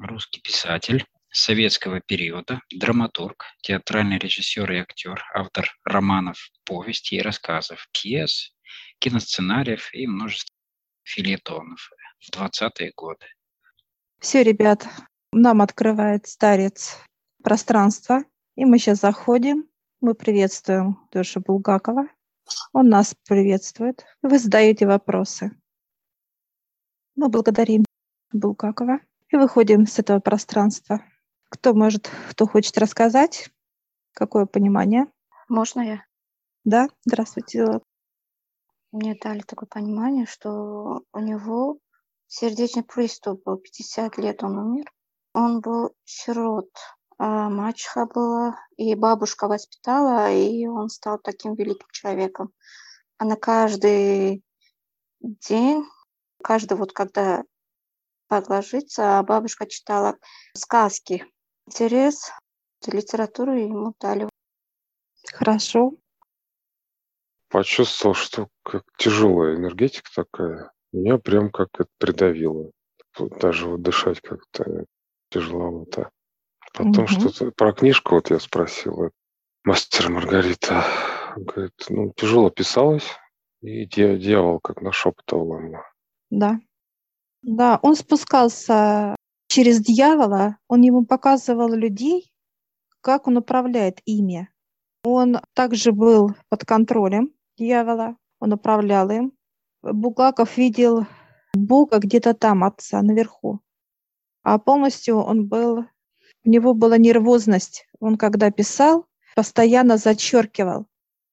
Русский писатель советского периода, драматург, театральный режиссер и актер, автор романов, повестей и рассказов, пьес, киносценариев и множество филетонов в 20-е годы. Все, ребят, нам открывает старец пространство, и мы сейчас заходим. Мы приветствуем Тоша Булгакова. Он нас приветствует. Вы задаете вопросы. Мы благодарим Булгакова и выходим с этого пространства. Кто может, кто хочет рассказать? Какое понимание? Можно я? Да, здравствуйте. Мне дали такое понимание, что у него сердечный приступ был, 50 лет он умер. Он был сирот, а мачеха была, и бабушка воспитала, и он стал таким великим человеком. А на каждый день, каждый вот когда подложиться, бабушка читала сказки. Интерес литературу ему дали. Хорошо. Почувствовал, что как тяжелая энергетика такая. Меня прям как это придавило. Даже вот дышать как-то тяжеловато. Потом Мгм. что-то про книжку вот я спросил. э, Мастер Маргарита говорит, ну, тяжело писалось, и дья- дьявол как нашептывал ему. Да. Да, он спускался через дьявола, он ему показывал людей, как он управляет ими. Он также был под контролем дьявола, он управлял им. Бугаков видел Бога где-то там, Отца, наверху. А полностью он был, у него была нервозность. Он когда писал, постоянно зачеркивал.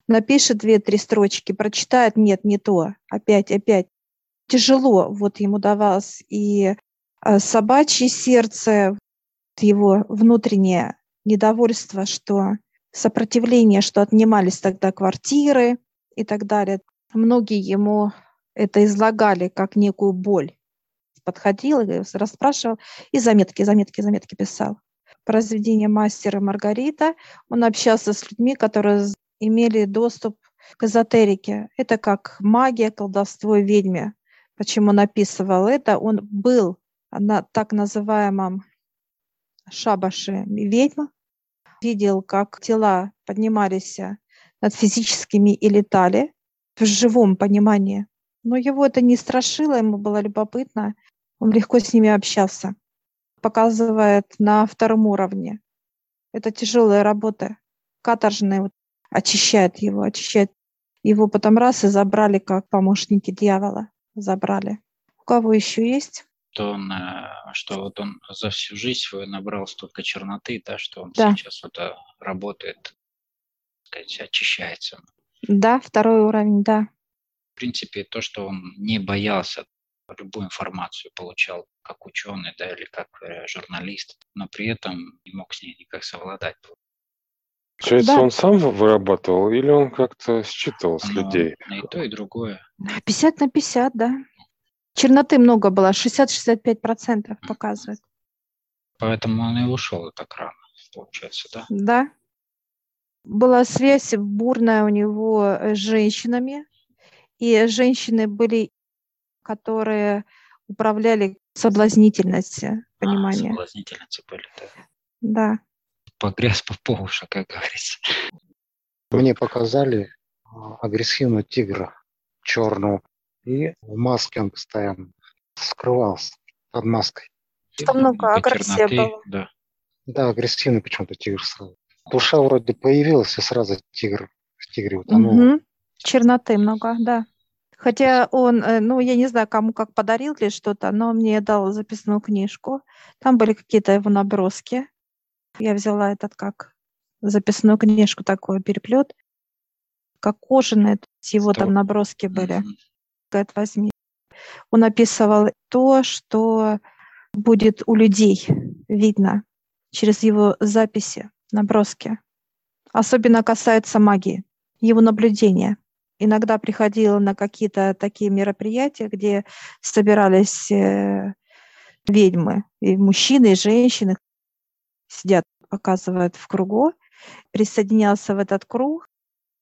Напишет две-три строчки, прочитает, нет, не то, опять, опять тяжело вот ему давалось и э, собачье сердце, его внутреннее недовольство, что сопротивление, что отнимались тогда квартиры и так далее. Многие ему это излагали как некую боль. Подходил расспрашивал, и заметки, заметки, заметки писал. Произведение мастера Маргарита. Он общался с людьми, которые имели доступ к эзотерике. Это как магия, колдовство ведьме почему он описывал это, он был на так называемом шабаше ведьм, видел, как тела поднимались над физическими и летали в живом понимании. Но его это не страшило, ему было любопытно, он легко с ними общался. Показывает на втором уровне. Это тяжелая работа, каторжная, вот, очищает его, очищает его потом раз и забрали как помощники дьявола забрали. У кого еще есть? Что он, э, что вот он за всю жизнь свою набрал столько черноты, да, что он Да. сейчас вот э, работает, так сказать, очищается. Да, второй уровень, да. В принципе, то, что он не боялся, любую информацию получал как ученый, да, или как э, журналист, но при этом не мог с ней никак совладать. Получается, Да. он сам вы- вырабатывал или он как-то считывал с Но людей? и то, и другое. 50 на 50, да. Черноты много было, 60-65% показывает. Поэтому он и ушел так рано, получается, да? Да. Была связь бурная у него э, с женщинами. И женщины были, которые управляли соблазнительностью, А, понимание. соблазнительницы были, да. Да. Погряз по по уши, как говорится. Мне показали а, агрессивного тигра черного. И в маске он постоянно скрывался под маской. Там много черноты, было. Да. Да, агрессивный почему-то тигр сразу. Душа вроде появилась, и сразу тигр в тигре утонул. Мгм. Черноты много, да. Хотя он, э, ну, я не знаю, кому как подарил или что-то, но мне дал записную книжку. Там были какие-то его наброски. Я взяла этот как записную книжку, такой переплет, как кожаный, его там Здорово. наброски были. Говорит, возьми. Он описывал то, что будет у людей видно через его записи, наброски. Особенно касается магии, его наблюдения. Иногда приходила на какие-то такие мероприятия, где собирались э, ведьмы, и мужчины, и женщины сидят, показывают в кругу, присоединялся в этот круг,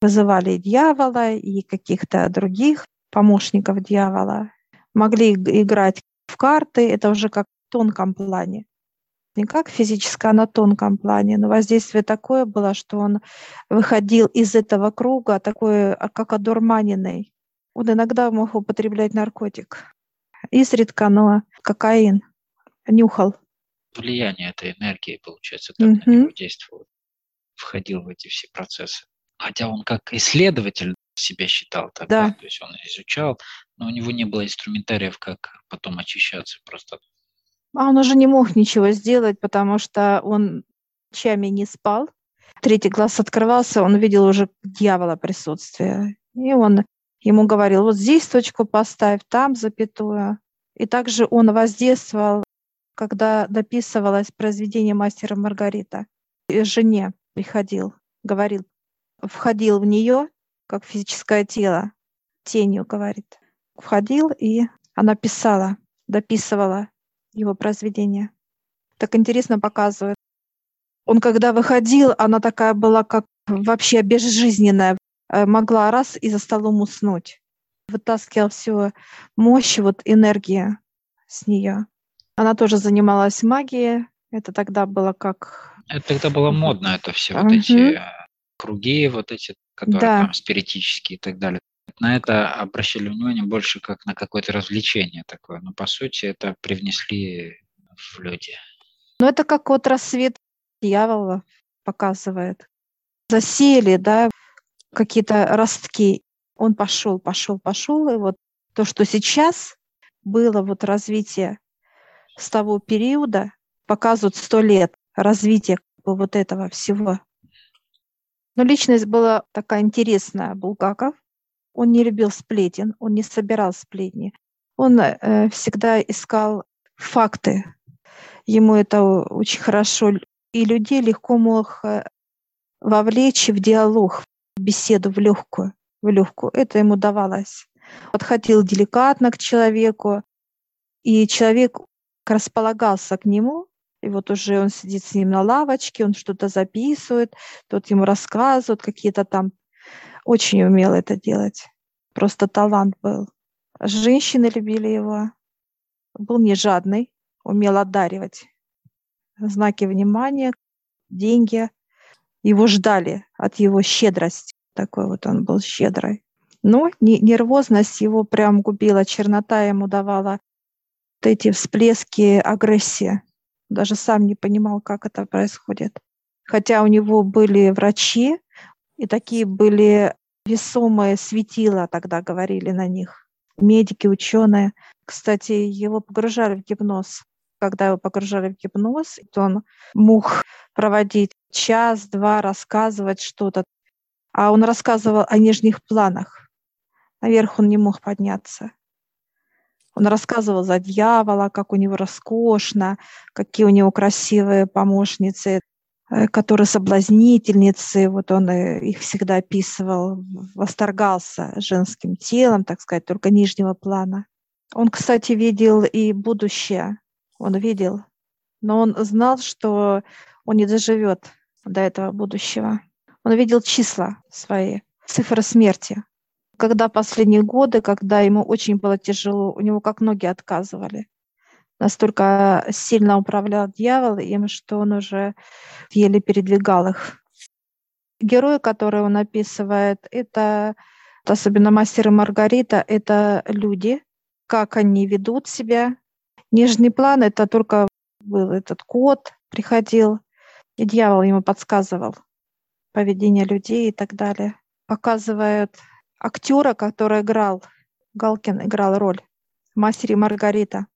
вызывали дьявола и каких-то других помощников дьявола, могли иг- играть в карты, это уже как в тонком плане. не как физическое, а на тонком плане, но воздействие такое было, что он выходил из этого круга такой, а, как одурманенный. Он иногда мог употреблять наркотик. Изредка, но кокаин нюхал. Влияние этой энергии, получается, так mm-hmm. на него действовало. Входил в эти все процессы. Хотя он как исследователь себя считал тогда, да. то есть он изучал, но у него не было инструментариев, как потом очищаться просто. А он уже не мог ничего сделать, потому что он ночами не спал. Третий глаз открывался, он видел уже дьявола присутствие. И он ему говорил, вот здесь точку поставь, там запятую. И также он воздействовал, когда дописывалось произведение мастера Маргарита. Жене приходил, говорил, входил в нее, как физическое тело, тенью, говорит. Входил, и она писала, дописывала его произведение. Так интересно показывает. Он когда выходил, она такая была, как вообще безжизненная, э, могла раз и за столом уснуть. Вытаскивал всю мощь, вот энергия с нее. Она тоже занималась магией. Это тогда было как... Это тогда было модно, это все вот эти круги, вот эти, которые да. там спиритические и так далее на это обращали внимание больше как на какое-то развлечение такое. Но по сути это привнесли в люди. Ну это как вот рассвет дьявола показывает. Засели, да, какие-то ростки. Он пошел, пошел, пошел. И вот то, что сейчас было вот развитие с того периода, показывают сто лет развития вот этого всего. Но личность была такая интересная, Булгаков. Он не любил сплетен, он не собирал сплетни. Он э, всегда искал факты. Ему это очень хорошо. И людей легко мог э, вовлечь в диалог, в беседу, в легкую. В легкую. Это ему давалось. Подходил деликатно к человеку, и человек располагался к нему, и вот уже он сидит с ним на лавочке, он что-то записывает, тот ему рассказывает какие-то там очень умел это делать. Просто талант был. Женщины любили его. Был не жадный, умел одаривать. Знаки внимания, деньги. Его ждали от его щедрости. Такой вот он был щедрый. Но нервозность его прям губила, чернота ему давала эти всплески агрессии. Даже сам не понимал, как это происходит. Хотя у него были врачи, и такие были весомые светила, тогда говорили на них. Медики, ученые. Кстати, его погружали в гипноз. Когда его погружали в гипноз, то он мог проводить час-два, рассказывать что-то. А он рассказывал о нижних планах. Наверх он не мог подняться. Он рассказывал за дьявола, как у него роскошно, какие у него красивые помощницы. Э, которые соблазнительницы, вот он э, их всегда описывал, восторгался женским телом, так сказать, только нижнего плана. Он, кстати, видел и будущее, он видел, но он знал, что он не доживет до этого будущего. Он видел числа свои, цифры смерти. Когда последние годы, когда ему очень было тяжело, у него как ноги отказывали настолько сильно управлял дьявол им, что он уже еле передвигал их. Герои, которые он описывает, это особенно мастер и Маргарита, это люди, как они ведут себя. Нижний план — это только был этот кот, приходил, и дьявол ему подсказывал поведение людей и так далее. Показывают актера, который играл, Галкин играл роль, мастер Маргарита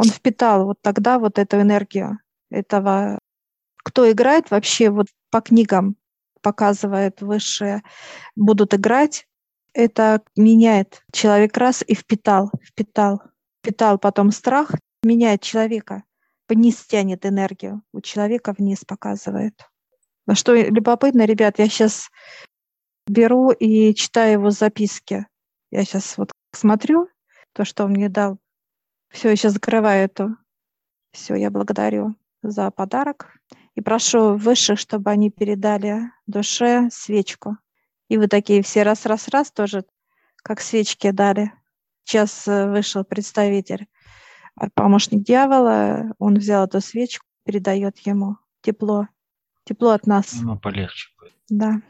он впитал вот тогда вот эту энергию этого. Кто играет вообще вот по книгам, показывает высшее, будут играть, это меняет человек раз и впитал, впитал, впитал потом страх, меняет человека, вниз тянет энергию, у человека вниз показывает. Что любопытно, ребят, я сейчас беру и читаю его записки. Я сейчас вот смотрю то, что он мне дал. Все, я сейчас закрываю эту. Все, я благодарю за подарок и прошу высших, чтобы они передали душе свечку. И вы такие все раз-раз-раз тоже, как свечки дали. Сейчас э, вышел представитель, э, помощник дьявола, он взял эту свечку, передает ему тепло. Тепло от нас. Ему полегче будет. Да.